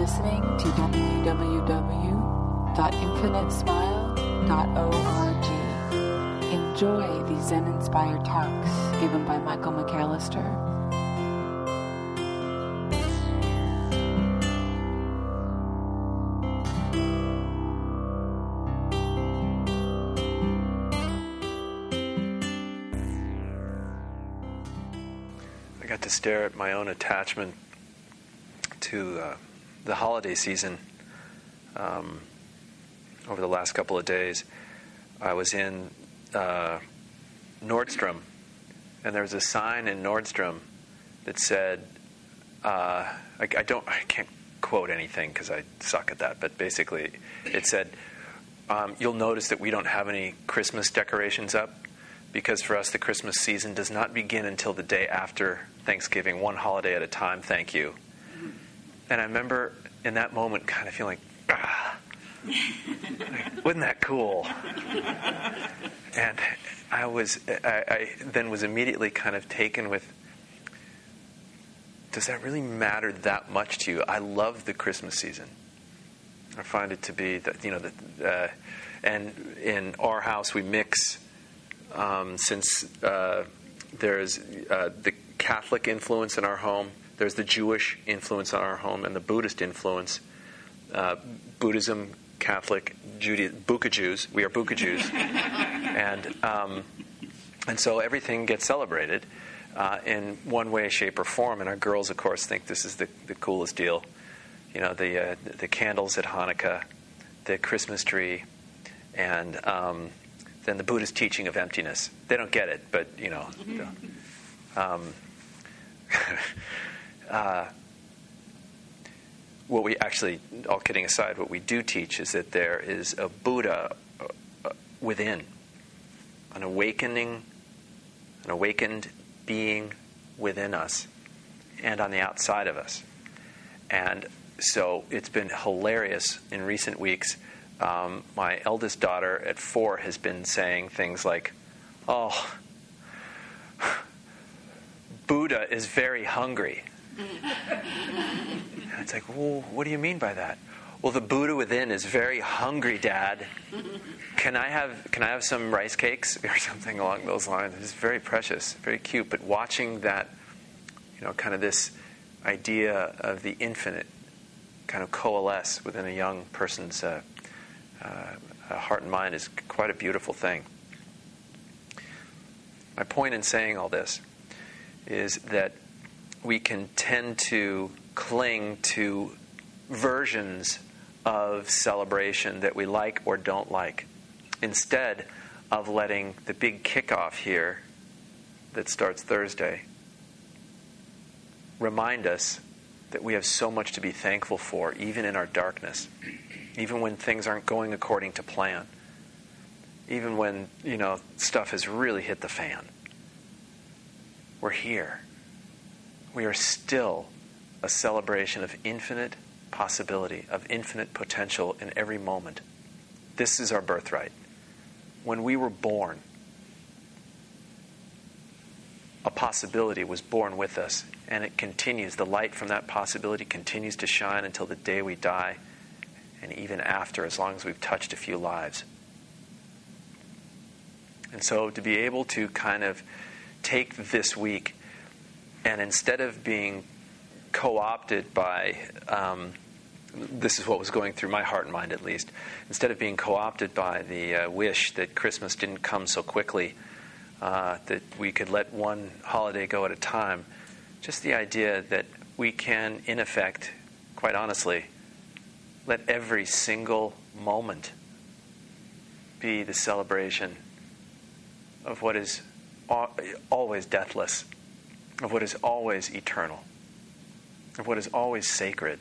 listening to www.infinitesmile.org. Enjoy these Zen inspired talks given by Michael McAllister. I got to stare at my own attachment to uh, the holiday season um, over the last couple of days. I was in uh, Nordstrom, and there was a sign in Nordstrom that said, uh, I, I don't, I can't quote anything because I suck at that, but basically, it said, um, "You'll notice that we don't have any Christmas decorations up." Because for us, the Christmas season does not begin until the day after Thanksgiving, one holiday at a time. Thank you. And I remember in that moment kind of feeling, ah, wasn't that cool? And I was, I, I then was immediately kind of taken with, does that really matter that much to you? I love the Christmas season. I find it to be that you know that, uh, and in our house we mix um, since uh, there's uh, the Catholic influence in our home, there's the Jewish influence in our home, and the Buddhist influence. Uh, Buddhism, Catholic, Judaism, Buka Jews. We are Buka Jews, and um, and so everything gets celebrated uh, in one way, shape, or form. And our girls, of course, think this is the, the coolest deal. You know, the uh, the candles at Hanukkah, the Christmas tree, and um, then the Buddhist teaching of emptiness. They don't get it, but you know. Um, uh, what we actually, all kidding aside, what we do teach is that there is a Buddha uh, uh, within, an awakening, an awakened being within us and on the outside of us. And so it's been hilarious in recent weeks. Um, my eldest daughter at four has been saying things like, Oh, Buddha is very hungry. And it's like, well, what do you mean by that? Well, the Buddha within is very hungry, Dad. Can I have can I have some rice cakes or something along those lines? It's very precious, very cute. But watching that, you know, kind of this idea of the infinite kind of coalesce within a young person's uh, uh, heart and mind is quite a beautiful thing. My point in saying all this is that we can tend to cling to versions of celebration that we like or don't like instead of letting the big kickoff here that starts Thursday remind us that we have so much to be thankful for, even in our darkness, even when things aren't going according to plan, even when, you know, stuff has really hit the fan. We're here. We are still a celebration of infinite possibility, of infinite potential in every moment. This is our birthright. When we were born, a possibility was born with us, and it continues. The light from that possibility continues to shine until the day we die, and even after, as long as we've touched a few lives. And so, to be able to kind of take this week and instead of being co opted by, um, this is what was going through my heart and mind at least, instead of being co opted by the uh, wish that Christmas didn't come so quickly, uh, that we could let one holiday go at a time, just the idea that we can, in effect, quite honestly, let every single moment be the celebration of what is always deathless, of what is always eternal, of what is always sacred.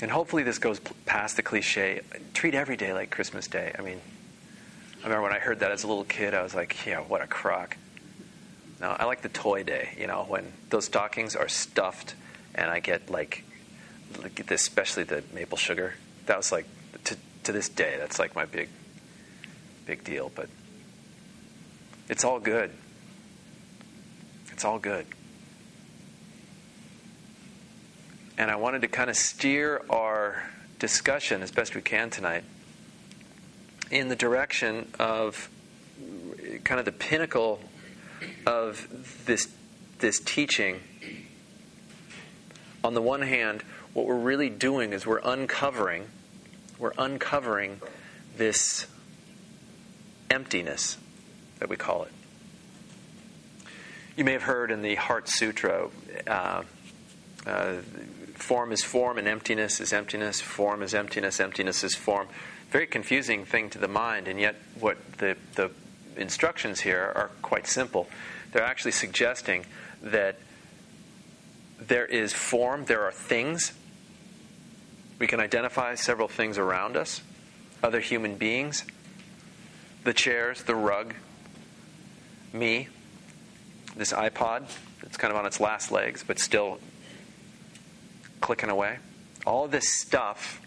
And hopefully, this goes past the cliche treat every day like Christmas Day. I mean, I remember when I heard that as a little kid, I was like, yeah, what a crock. No, I like the toy day, you know, when those stockings are stuffed and I get like, especially the maple sugar. That was like, to, to this day, that's like my big big deal, but it's all good. It's all good. And I wanted to kind of steer our discussion as best we can tonight in the direction of kind of the pinnacle of this, this teaching. On the one hand, what we're really doing is we're uncovering, we're uncovering this emptiness that we call it. You may have heard in the Heart Sutra, uh, uh, form is form and emptiness is emptiness, form is emptiness, emptiness is form. Very confusing thing to the mind, and yet what the, the instructions here are quite simple. They're actually suggesting that there is form, there are things. We can identify several things around us, other human beings, the chairs, the rug, me, this iPod. It's kind of on its last legs, but still clicking away. All this stuff,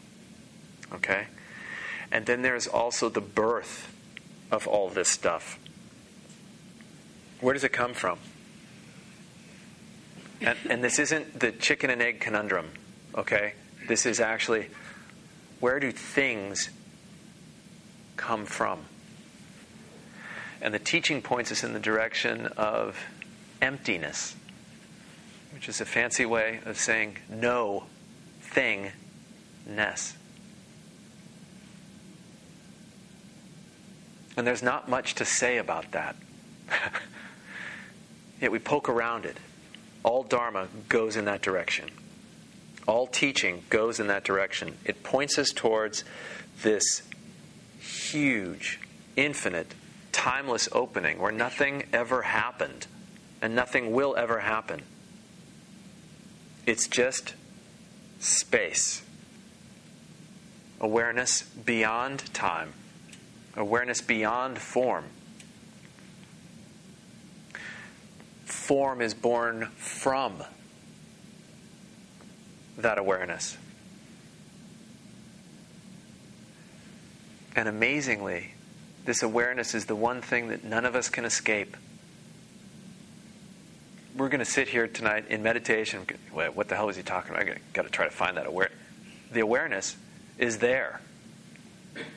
okay? And then there's also the birth of all this stuff. Where does it come from? And, and this isn't the chicken and egg conundrum, okay? This is actually where do things come from? And the teaching points us in the direction of emptiness, which is a fancy way of saying no thingness. And there's not much to say about that. Yet we poke around it. All Dharma goes in that direction. All teaching goes in that direction. It points us towards this huge, infinite, timeless opening where nothing ever happened and nothing will ever happen. It's just space. Awareness beyond time awareness beyond form. Form is born from that awareness. And amazingly, this awareness is the one thing that none of us can escape. We're going to sit here tonight in meditation. What the hell is he talking about? I got to try to find that awareness. The awareness is there.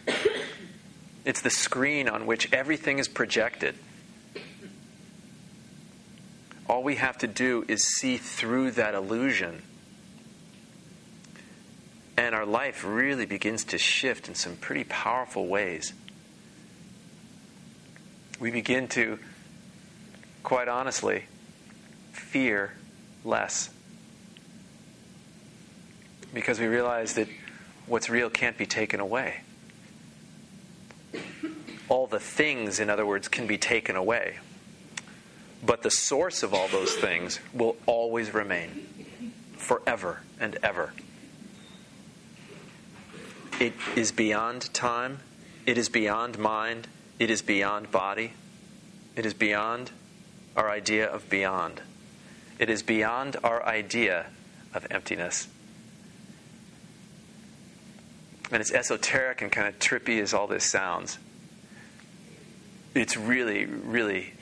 It's the screen on which everything is projected. All we have to do is see through that illusion. And our life really begins to shift in some pretty powerful ways. We begin to, quite honestly, fear less. Because we realize that what's real can't be taken away all the things, in other words, can be taken away. But the source of all those things will always remain forever and ever. It is beyond time, it is beyond mind, it is beyond body, it is beyond our idea of beyond. It is beyond our idea of emptiness. And as esoteric and kind of trippy as all this sounds, it's really, really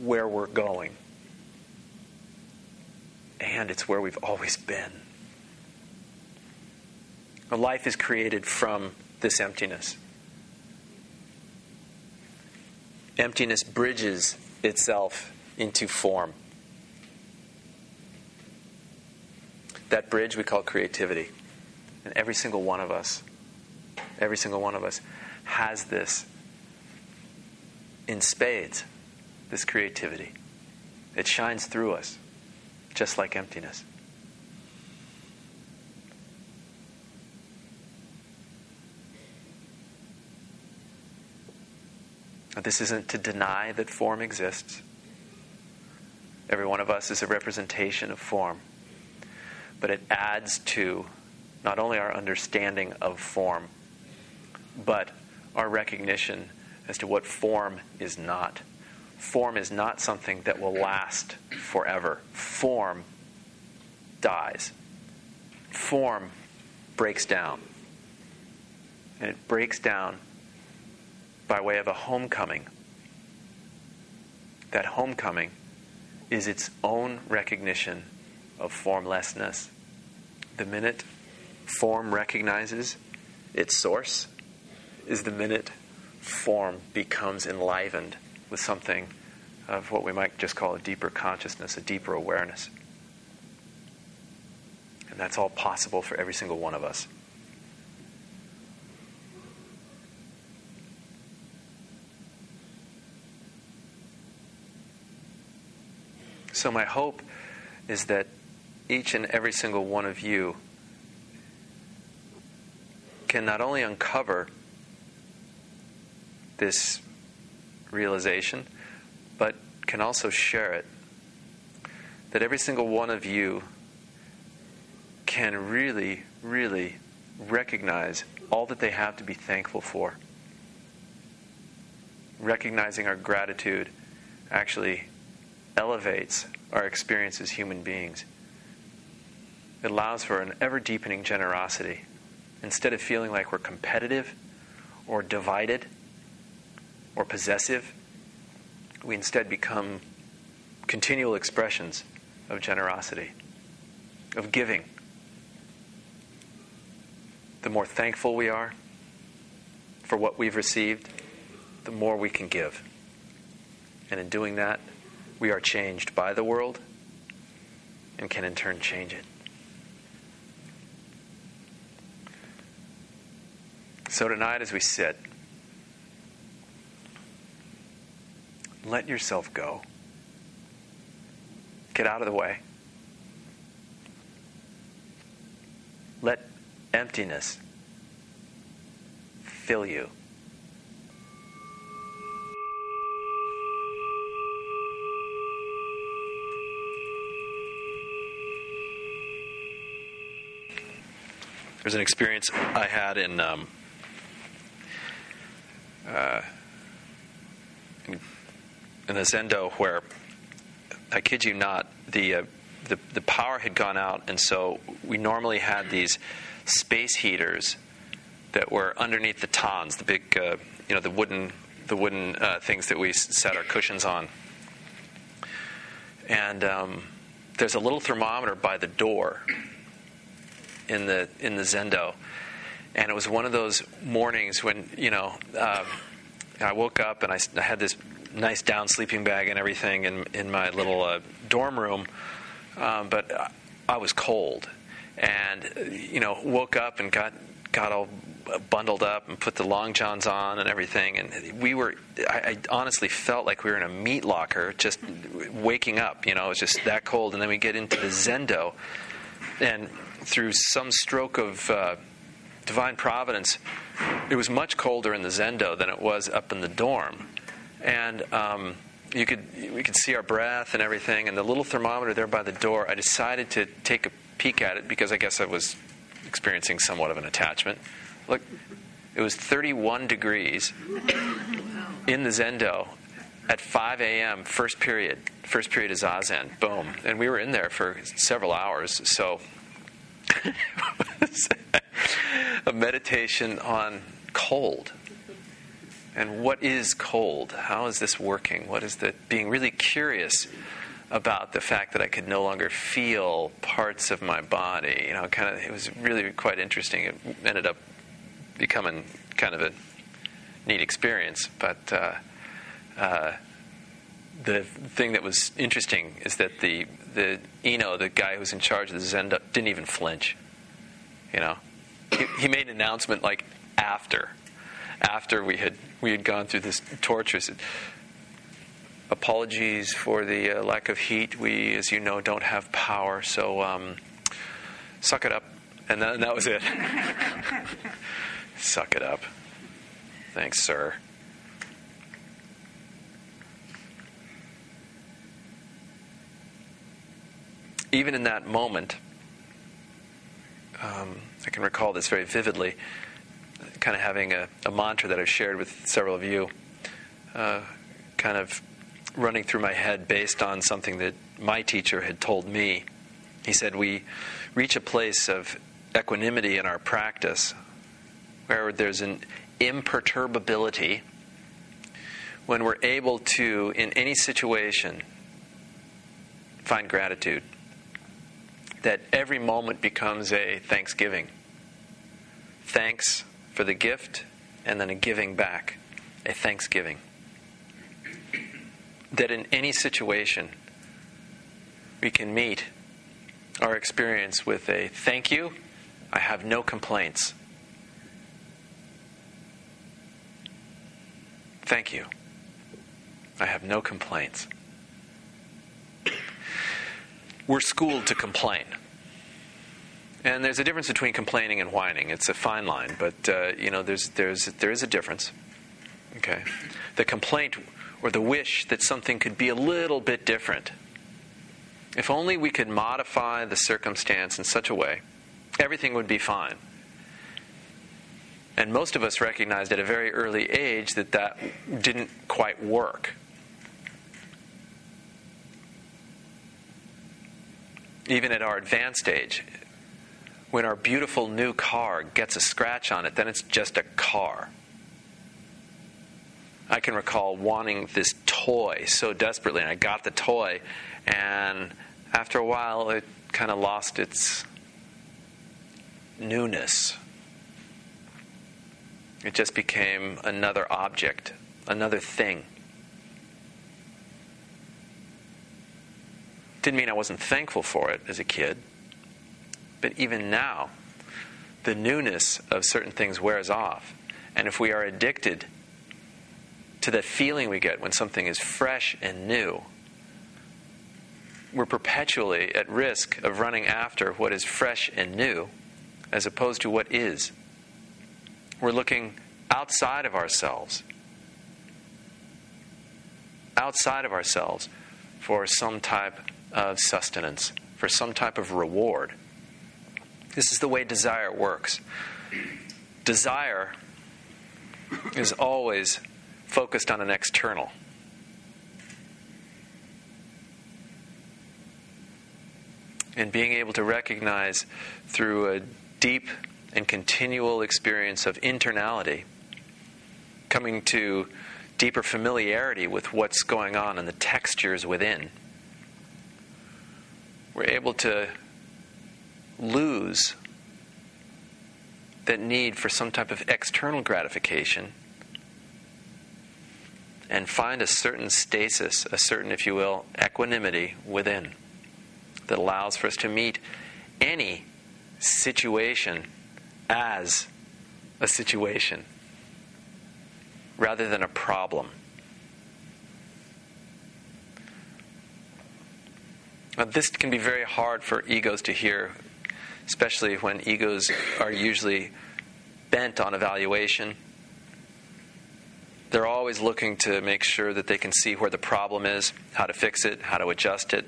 where we're going. And it's where we've always been. Life is created from this emptiness. Emptiness bridges itself into form. That bridge we call creativity. And every single one of us, every single one of us has this in spades, this creativity. It shines through us, just like emptiness. This isn't to deny that form exists. Every one of us is a representation of form. But it adds to not only our understanding of form, but our recognition as to what form is not. Form is not something that will last forever. Form dies. Form breaks down. And it breaks down by way of a homecoming. That homecoming is its own recognition of formlessness the minute form recognizes its source is the minute form becomes enlivened with something of what we might just call a deeper consciousness, a deeper awareness. And that's all possible for every single one of us. So, my hope is that each and every single one of you can not only uncover this realization, but can also share it. That every single one of you can really, really recognize all that they have to be thankful for. Recognizing our gratitude actually elevates our experience as human beings. It allows for an ever deepening generosity. Instead of feeling like we're competitive or divided or possessive, we instead become continual expressions of generosity, of giving. The more thankful we are for what we've received, the more we can give. And in doing that, we are changed by the world and can in turn change it. So tonight, as we sit, let yourself go. Get out of the way. Let emptiness fill you. There's an experience I had in, um, uh, in, the Zendo where, I kid you not, the, uh, the the power had gone out, and so we normally had these space heaters that were underneath the tans, the big, uh, you know, the wooden the wooden uh, things that we set our cushions on. And um, there's a little thermometer by the door in the in the Zendo, and it was one of those mornings when you know um, I woke up and I, I, had this nice down sleeping bag and everything in in my little uh, dorm room, um, but I was cold, and you know woke up and got got all bundled up and put the long johns on and everything. And we were I, I, honestly felt like we were in a meat locker just waking up you know it was just that cold. And then we get into the zendo and through some stroke of uh, divine providence, it was much colder in the Zendo than it was up in the dorm. And um, you could we could see our breath and everything, and the little thermometer there by the door. I decided to take a peek at it because I guess I was experiencing somewhat of an attachment. Look, it was 31 degrees in the Zendo at 5 a.m. First period. First period is Zazen. Boom, and we were in there for several hours. So a meditation on cold. And what is cold? How is this working? What is the being really curious about the fact that I could no longer feel parts of my body? You know, kind of it was really quite interesting. It ended up becoming kind of a neat experience, but uh, uh, the thing that was interesting is that the the Ino, the guy who's in charge of the Zen, didn't even flinch. You know, he, he made an announcement like after, after we had we had gone through this torture. Said, Apologies for the uh, lack of heat. We, as you know, don't have power, so um, suck it up. And that, and that was it. suck it up. Thanks, sir. Even in that moment, um, I can recall this very vividly, kind of having a, a, mantra that I've shared with several of you, uh, kind of running through my head based on something that my teacher had told me. He said, We reach a place of equanimity in our practice where there's an imperturbability when we're able to, in any situation, find gratitude that every moment becomes a thanksgiving. Thanks for the gift, and then a giving back, a thanksgiving. That in any situation, we can meet our experience with a thank you, I have no complaints. Thank you. I have no complaints. We're schooled to complain. And there's a difference between complaining and whining. It's a fine line, but uh, you know, there's, there's, there is a difference. Okay, the complaint or the wish that something could be a little bit different. If only we could modify the circumstance in such a way, everything would be fine. And most of us recognized at a very early age that that didn't quite work. Even at our advanced age, when our beautiful new car gets a scratch on it, then it's just a car. I can recall wanting this toy so desperately, and I got the toy, and after a while, it kind of lost its newness. It just became another object, another thing. Didn't mean I wasn't thankful for it as a kid. But even now, the newness of certain things wears off. And if we are addicted to that feeling we get when something is fresh and new, we're perpetually at risk of running after what is fresh and new as opposed to what is. We're looking outside of ourselves, outside of ourselves for some type of sustenance, for some type of reward. This is the way desire works. Desire is always focused on an external. And being able to recognize through a deep and continual experience of internality, coming to deeper familiarity with what's going on and the textures within, we're able to lose that need for some type of external gratification and find a certain stasis, a certain, if you will, equanimity within that allows for us to meet any situation as a situation rather than a problem. Now, this can be very hard for egos to hear, especially when egos are usually bent on evaluation. They're always looking to make sure that they can see where the problem is, how to fix it, how to adjust it,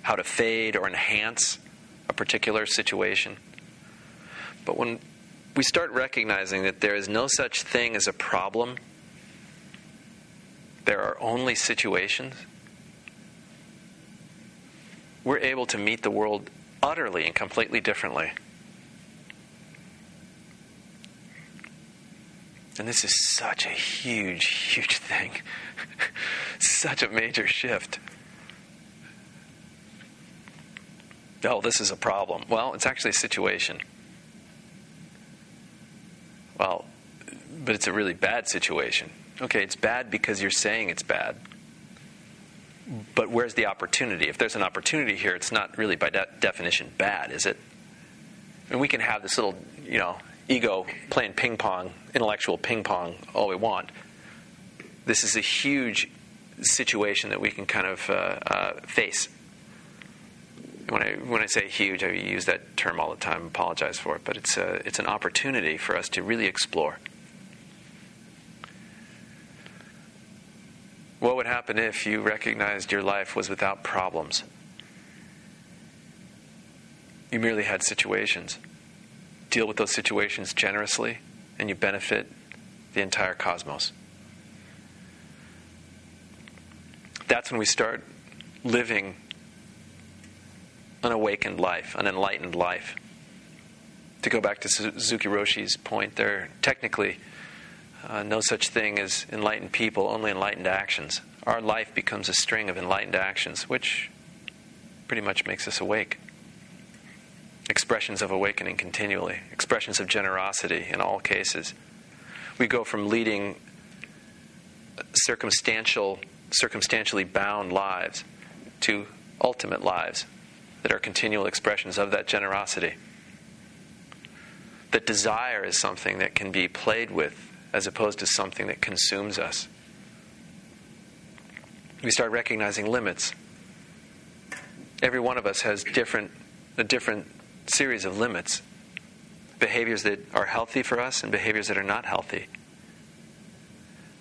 how to fade or enhance a particular situation. But when we start recognizing that there is no such thing as a problem, there are only situations, we're able to meet the world utterly and completely differently. And this is such a huge, huge thing. such a major shift. Oh, this is a problem. Well, it's actually a situation. Well, but it's a really bad situation. Okay, it's bad because you're saying it's bad. But where's the opportunity? If there's an opportunity here, it's not really by de- definition bad, is it? And we can have this little, you know, ego playing ping pong, intellectual ping pong, all we want. This is a huge situation that we can kind of uh, uh, face. When I when I say huge, I use that term all the time. Apologize for it, but it's a, it's an opportunity for us to really explore. What would happen if you recognized your life was without problems? You merely had situations. Deal with those situations generously, and you benefit the entire cosmos. That's when we start living an awakened life, an enlightened life. To go back to Suzuki Roshi's point, there technically uh, no such thing as enlightened people, only enlightened actions. Our life becomes a string of enlightened actions, which pretty much makes us awake. expressions of awakening continually, expressions of generosity in all cases. We go from leading circumstantial, circumstantially bound lives to ultimate lives that are continual expressions of that generosity. That desire is something that can be played with as opposed to something that consumes us. We start recognizing limits. Every one of us has different, a different series of limits behaviors that are healthy for us and behaviors that are not healthy.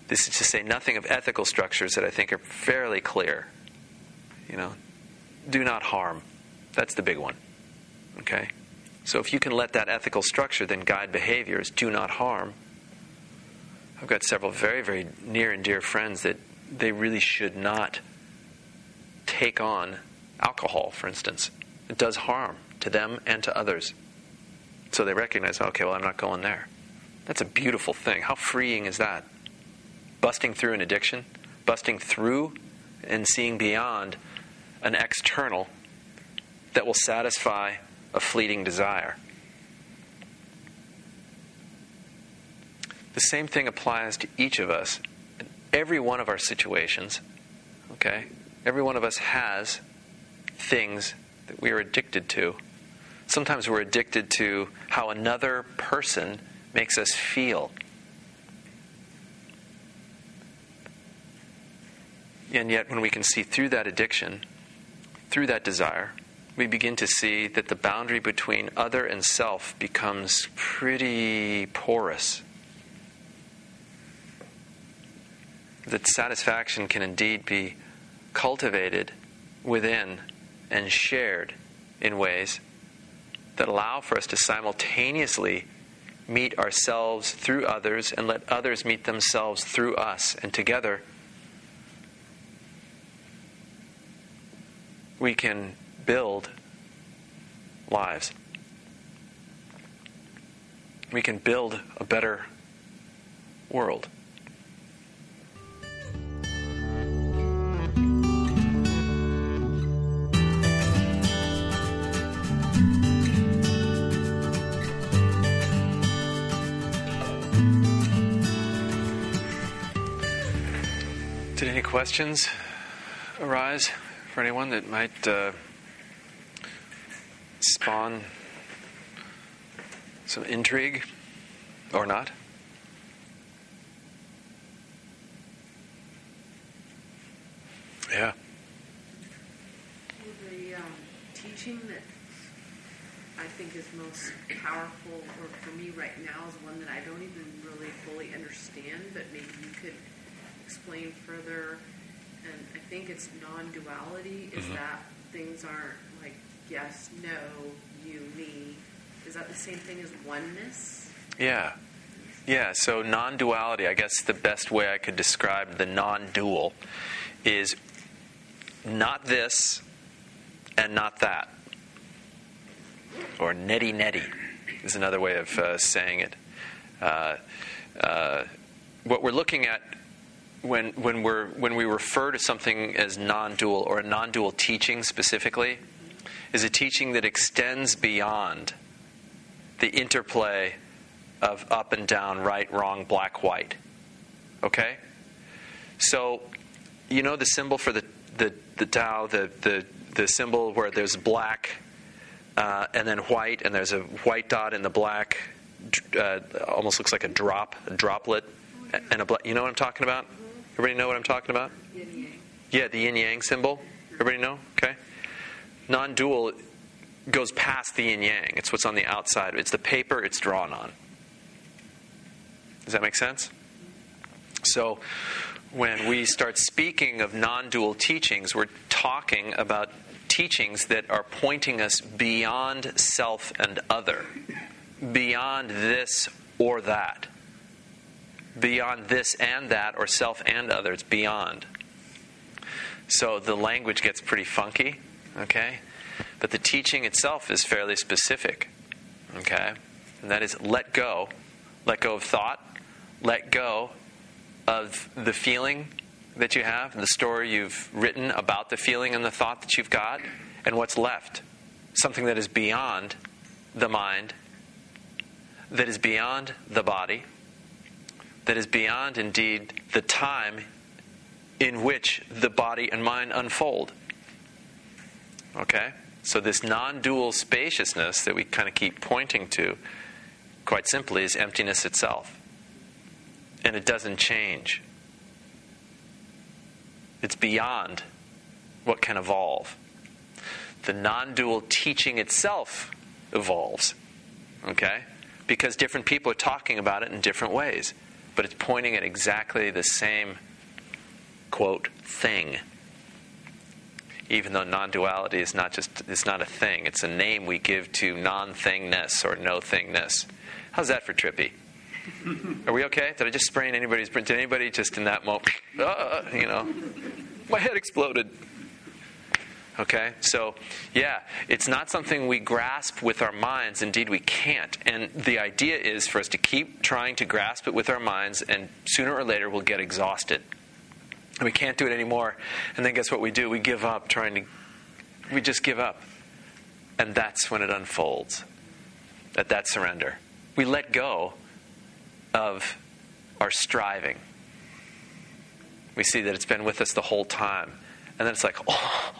This is to say nothing of ethical structures that I think are fairly clear. You know, do not harm. That's the big one. Okay? So if you can let that ethical structure then guide behaviors, do not harm. I've got several very, very near and dear friends that they really should not take on alcohol, for instance. It does harm to them and to others. So they recognize, okay, well, I'm not going there. That's a beautiful thing. How freeing is that? Busting through an addiction, busting through and seeing beyond an external that will satisfy a fleeting desire. The same thing applies to each of us. Every one of our situations, okay? Every one of us has things that we are addicted to Sometimes we're addicted to how another person makes us feel. And yet, when we can see through that addiction, through that desire, we begin to see that the boundary between other and self becomes pretty porous. That satisfaction can indeed be cultivated within and shared in ways that allow for us to simultaneously meet ourselves through others and let others meet themselves through us. And together, we can build lives. We can build a better world. Questions arise for anyone that might uh, spawn some intrigue or not? Yeah. Well, the um, teaching that I think is most powerful, or for me right now, is one that I don't even really fully understand, but maybe you could explain further, and I think it's non-duality, is mm-hmm. that things aren't like yes, no, you, me. Is that the same thing as oneness? Yeah. Yeah, so non duality, I guess the best way I could describe the non dual is not this and not that. Or neti neti is another way of uh, saying it. Uh, uh, what we're looking at when when we're when we refer to something as non-dual or a non-dual teaching specifically is a teaching that extends beyond the interplay of up and down, right, wrong, black, white. Okay? So, you know the symbol for the, the, the Tao, the, the, the symbol where there's black uh, and then white, and there's a white dot in the black, uh, almost looks like a drop, a droplet, and a black. You know what I'm talking about? Everybody know what I'm talking about? Yeah, the yin yang symbol. Everybody know? Okay. Non dual goes past the yin yang. It's what's on the outside. It's the paper it's drawn on. Does that make sense? So, when we start speaking of non dual teachings, we're talking about teachings that are pointing us beyond self and other, beyond this or that beyond this and that, or self and others, beyond. So the language gets pretty funky, okay? But the teaching itself is fairly specific, okay? And that is let go. Let go of thought. Let go of the feeling that you have, the story you've written about the feeling and the thought that you've got, and what's left. Something that is beyond the mind, that is beyond the body, that is beyond indeed the time in which the body and mind unfold. Okay? So, this non dual spaciousness that we kind of keep pointing to, quite simply, is emptiness itself. And it doesn't change, it's beyond what can evolve. The non dual teaching itself evolves. Okay? Because different people are talking about it in different ways, but it's pointing at exactly the same, quote, thing. Even though non-duality is not just it's not a thing it's a name we give to non-thingness or no thingness how's that for trippy? Are we okay? Did i just sprain anybody's did anybody just in that moment uh, you know my head exploded okay so yeah it's not something we grasp with our minds indeed we can't and the idea is for us to keep trying to grasp it with our minds and sooner or later we'll get exhausted we can't do it anymore. And then guess what we do? We give up trying to, we just give up. And that's when it unfolds at that surrender. We let go of our striving. We see that it's been with us the whole time. And then it's like, oh,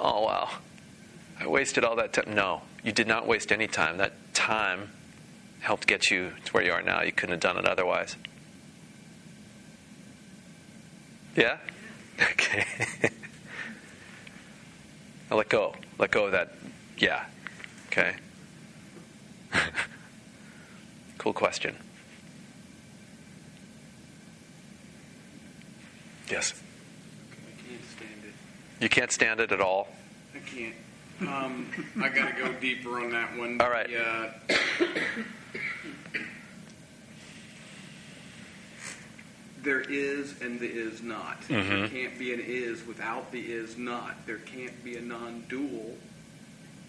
oh wow, I wasted all that time. No, you did not waste any time. That time helped get you to where you are now. You couldn't have done it otherwise. Yeah? Okay. I let go. Let go of that. Yeah. Okay. cool question. Yes. I can't stand it. You can't stand it at all. I can't. Um, I got to go deeper on that one. All right. Yeah. there is and there is not. There Mhm. can't be an is without the is not. There can't be a non-dual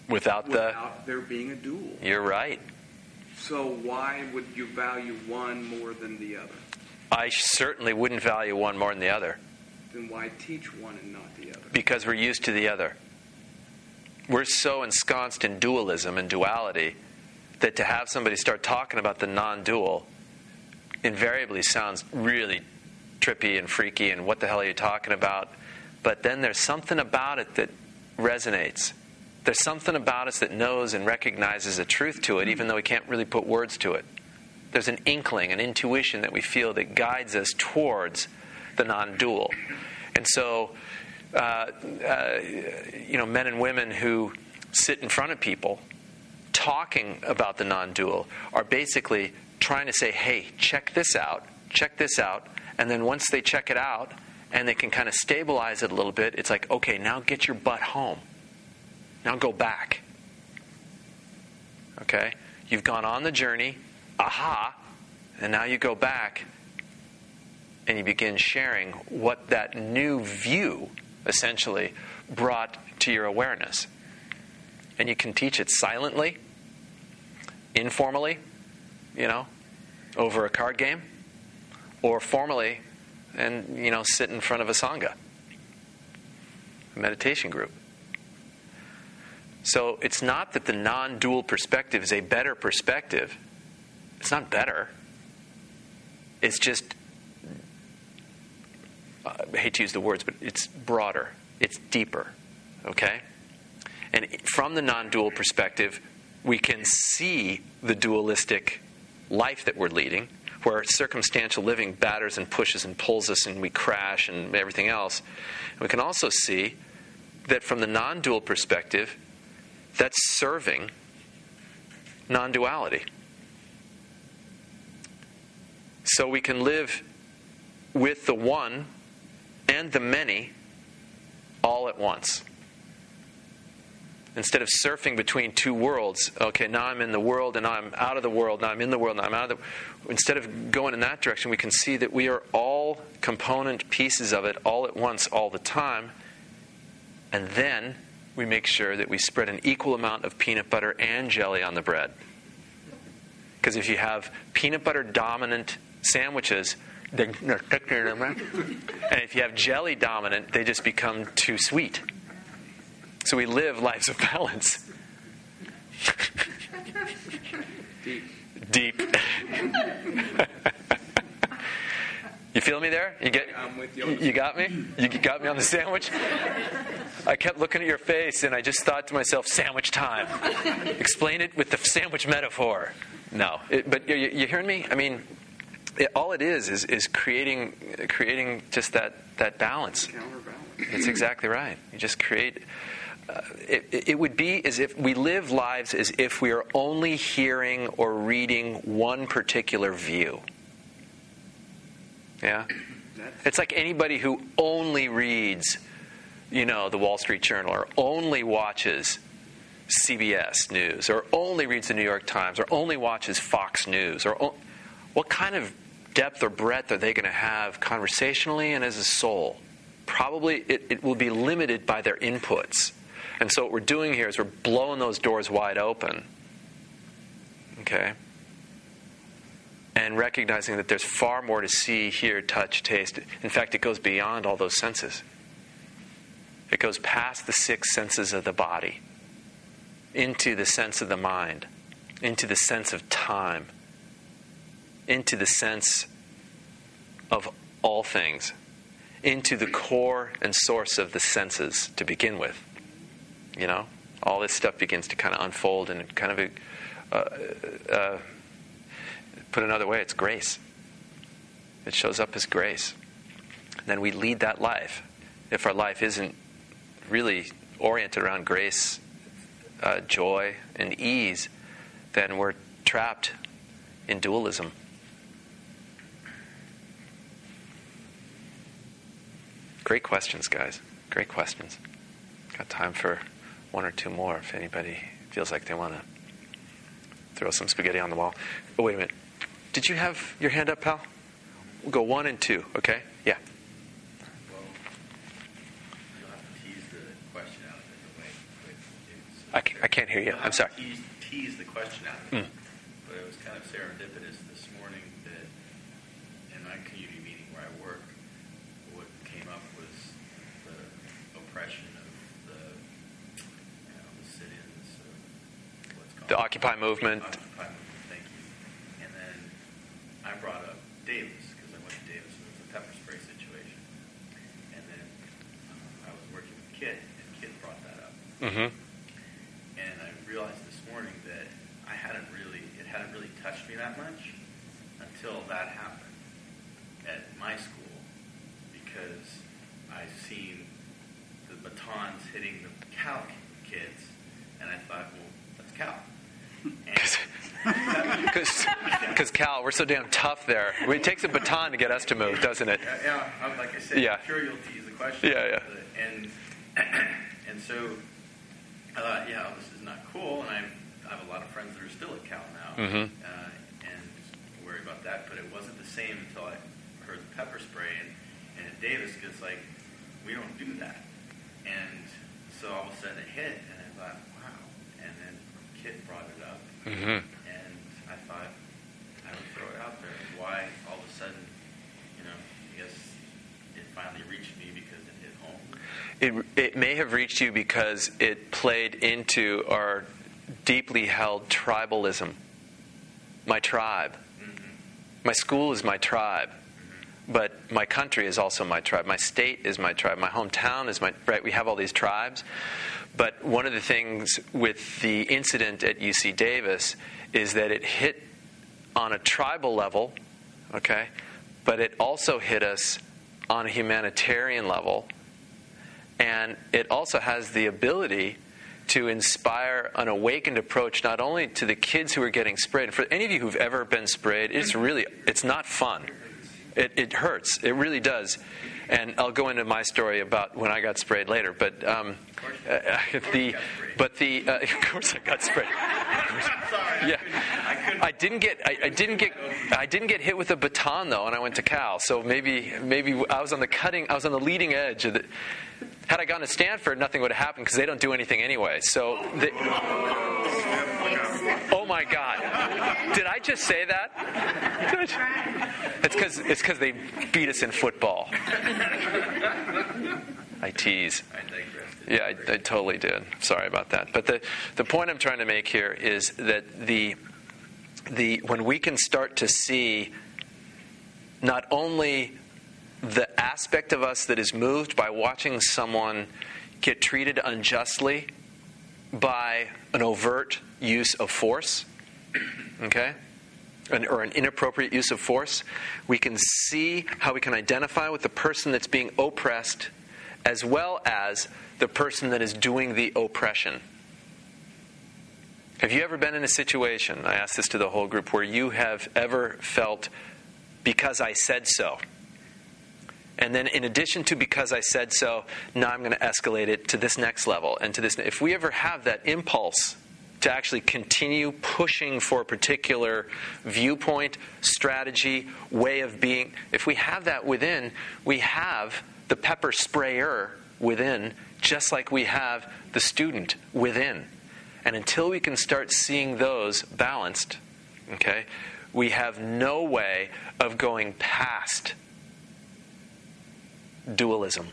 Without the. without there being a dual. You're right. So why would you value one more than the other? I certainly wouldn't value one more than the other Then why teach one and not the other? because we're used to the other. We're so ensconced in dualism and duality that to have somebody start talking about the non dual invariably sounds really trippy and freaky and what the hell are you talking about? But then there's something about it that resonates. There's something about us that knows and recognizes a truth to it, even though we can't really put words to it. There's an inkling, an intuition that we feel that guides us towards the non dual. And so, uh, uh, you know, men and women who sit in front of people talking about the non dual are basically trying to say, hey, check this out, check this out. And then once they check it out and they can kind of stabilize it a little bit, it's like, okay, now get your butt home. Now go back. Okay? You've gone on the journey, aha, and now you go back and you begin sharing what that new view essentially brought to your awareness. And you can teach it silently, informally, you know, over a card game, or formally and, you know, sit in front of a Sangha, a meditation group. So it's not that the non dual perspective is a better perspective. It's not better. It's just, I hate to use the words, but it's broader, it's deeper. Okay? And from the non dual perspective, we can see the dualistic life that we're leading, where circumstantial living batters and pushes and pulls us and we crash and everything else. And we can also see that from the non dual perspective, that's serving non duality. So we can live with the one and the many all at once. Instead of surfing between two worlds, okay, now I'm in the world and I'm out of the world, now I'm in the world, now I'm out of the Instead of going in that direction, we can see that we are all component pieces of it all at once, all the time. And then we make sure that we spread an equal amount of peanut butter and jelly on the bread. Because if you have peanut butter dominant sandwiches, and if you have jelly dominant, they just become too sweet. So we live lives of balance. Deep. Deep. you feel me there? You get? I'm with you You got me? You got me on the sandwich? I kept looking at your face and I just thought to myself, sandwich time. Explain it with the sandwich metaphor. No, it, but you, you hearing me? I mean, it, all it is is, is creating creating just that, that balance. Counterbalance. It's exactly right. You just create. Uh, it, it would be as if we live lives as if we are only hearing or reading one particular view. Yeah? It's like anybody who only reads, you know, the Wall Street Journal or only watches CBS News or only reads the New York Times or only watches Fox News or o- what kind of depth or breadth are they going to have conversationally and as a soul? Probably it, it will be limited by their inputs. And so what we're doing here is we're blowing those doors wide open. Okay? and recognizing that there's far more to see, hear, touch, taste. In fact, it goes beyond all those senses. It goes past the six senses of the body into the sense of the mind, into the sense of time, into the sense of all things, into the core and source of the senses to begin with. You know, all this stuff begins to kind of unfold and kind of uh, uh, Put another way, it's grace. It shows up as grace. Then we lead that life. If our life isn't really oriented around grace, uh, joy, and ease, then we're trapped in dualism. Great questions, guys. Great questions. Got time for one or two more if anybody feels like they want to throw some spaghetti on the wall. Oh, wait a minute. Did you have your hand up, pal? We'll go one and two, okay? Yeah. Well, you'll have to tease the question out of it the way way it's- I I can't hear you. I'm sorry. Tease, tease the question out of it. Mm. But it was kind of serendipitous this morning that in my community meeting where I work, came up was the oppression of the, you know, the sit-ins called The Occupy movement. Occupy movement, thank you. And then I brought up Davis because I went to Davis and it was a pepper spray situation. And then um, I was working with Kit, and Kit brought that up. Mm-hmm. And I realized this morning that I hadn't really, it hadn't really touched me that much until that happened at my school because I've seen hitting the Cal kids, and I thought, well, that's Cal. And Because Cal, we're so damn tough there. It takes a baton to get us to move, doesn't it? Yeah, yeah, I'm- like I said, Yeah. I'm sure you'll tease the question. Yeah, yeah. And and so I thought, yeah, well, this is not cool, and I, I have a lot of friends that are still at Cal now, Mhm. uh, and worry about that. But it wasn't the same until I heard the pepper spray, and, and at Davis, it's like we don't do that, and so all of a sudden it hit, and I thought, wow, and then Kit brought it up, Mm-hmm. and I thought I would throw it out there. Why all of a sudden, you know, I guess it finally reached me because it hit home. It, it may have reached you because it played into our deeply held tribalism. My tribe. My school is my tribe. But my country is also my tribe. My state is my tribe. My hometown is my right. We have all these tribes. But one of the things with the incident at UC Davis is that it hit on a tribal level, okay? But it also hit us on a humanitarian level. And it also has the ability to inspire an awakened approach not only to the kids who are getting sprayed. For any of you who've ever been sprayed, it's really it's not fun. It, it hurts. It really does. And I'll go into my story about when I got sprayed later. But um, uh, the but the uh, of course I got sprayed. yeah, I didn't get I, I didn't get I didn't get hit with a baton though, and I went to Cal. So maybe maybe I was on the cutting I was on the leading edge of the. Had I gone to Stanford, nothing would have happened because they don't do anything anyway. So, they, oh my God, did I just say that? It's because it's because they beat us in football. I tease. Yeah, I, I totally did. Sorry about that. But the, the point I'm trying to make here is that the, the, when we can start to see not only the aspect of us that is moved by watching someone get treated unjustly by an overt use of force, okay? An, or an inappropriate use of force, we can see how we can identify with the person that's being oppressed as well as the person that is doing the oppression. Have you ever been in a situation, I ask this to the whole group, where you have ever felt, because I said so? And then, in addition to because I said so, now I'm going to escalate it to this next level and to this. If we ever have that impulse to actually continue pushing for a particular viewpoint, strategy, way of being, if we have that within, we have the pepper sprayer within, just like we have the student within. And until we can start seeing those balanced, okay, we have no way of going past dualism.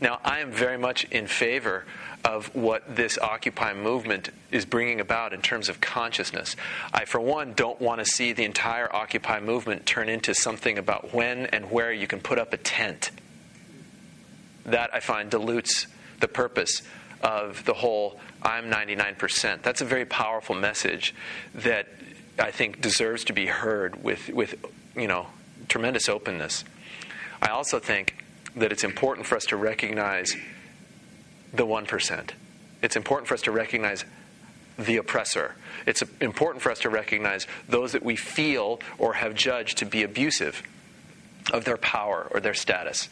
Now, I am very much in favor of what this Occupy movement is bringing about in terms of consciousness. I, for one, don't want to see the entire Occupy movement turn into something about when and where you can put up a tent. That I find dilutes the purpose of the whole I'm 99%. That's a very powerful message that I think deserves to be heard with, with you know, tremendous openness. I also think that it's important for us to recognize the 1%. It's important for us to recognize the oppressor. It's important for us to recognize those that we feel or have judged to be abusive of their power or their status.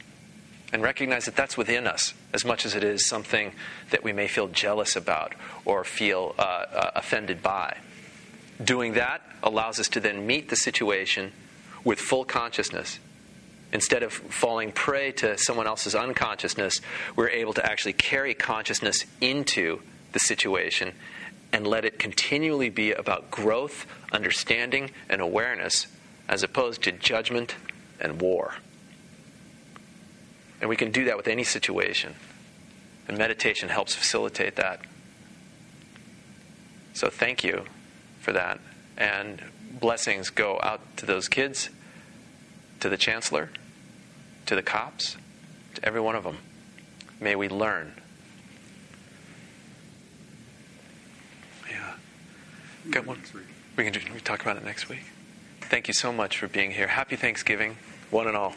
And recognize that that's within us as much as it is something that we may feel jealous about or feel uh, uh, offended by. Doing that allows us to then meet the situation with full consciousness Instead of falling prey to someone else's unconsciousness, we're able to actually carry consciousness into the situation and let it continually be about growth, understanding, and awareness as opposed to judgment and war. And we can do that with any situation. And meditation helps facilitate that. So thank you for that. And blessings go out to those kids, to the chancellor, to the cops, to every one of them. May we learn. Yeah. Got one. We can, we can talk about it next week. Thank you so much for being here. Happy Thanksgiving, one and all.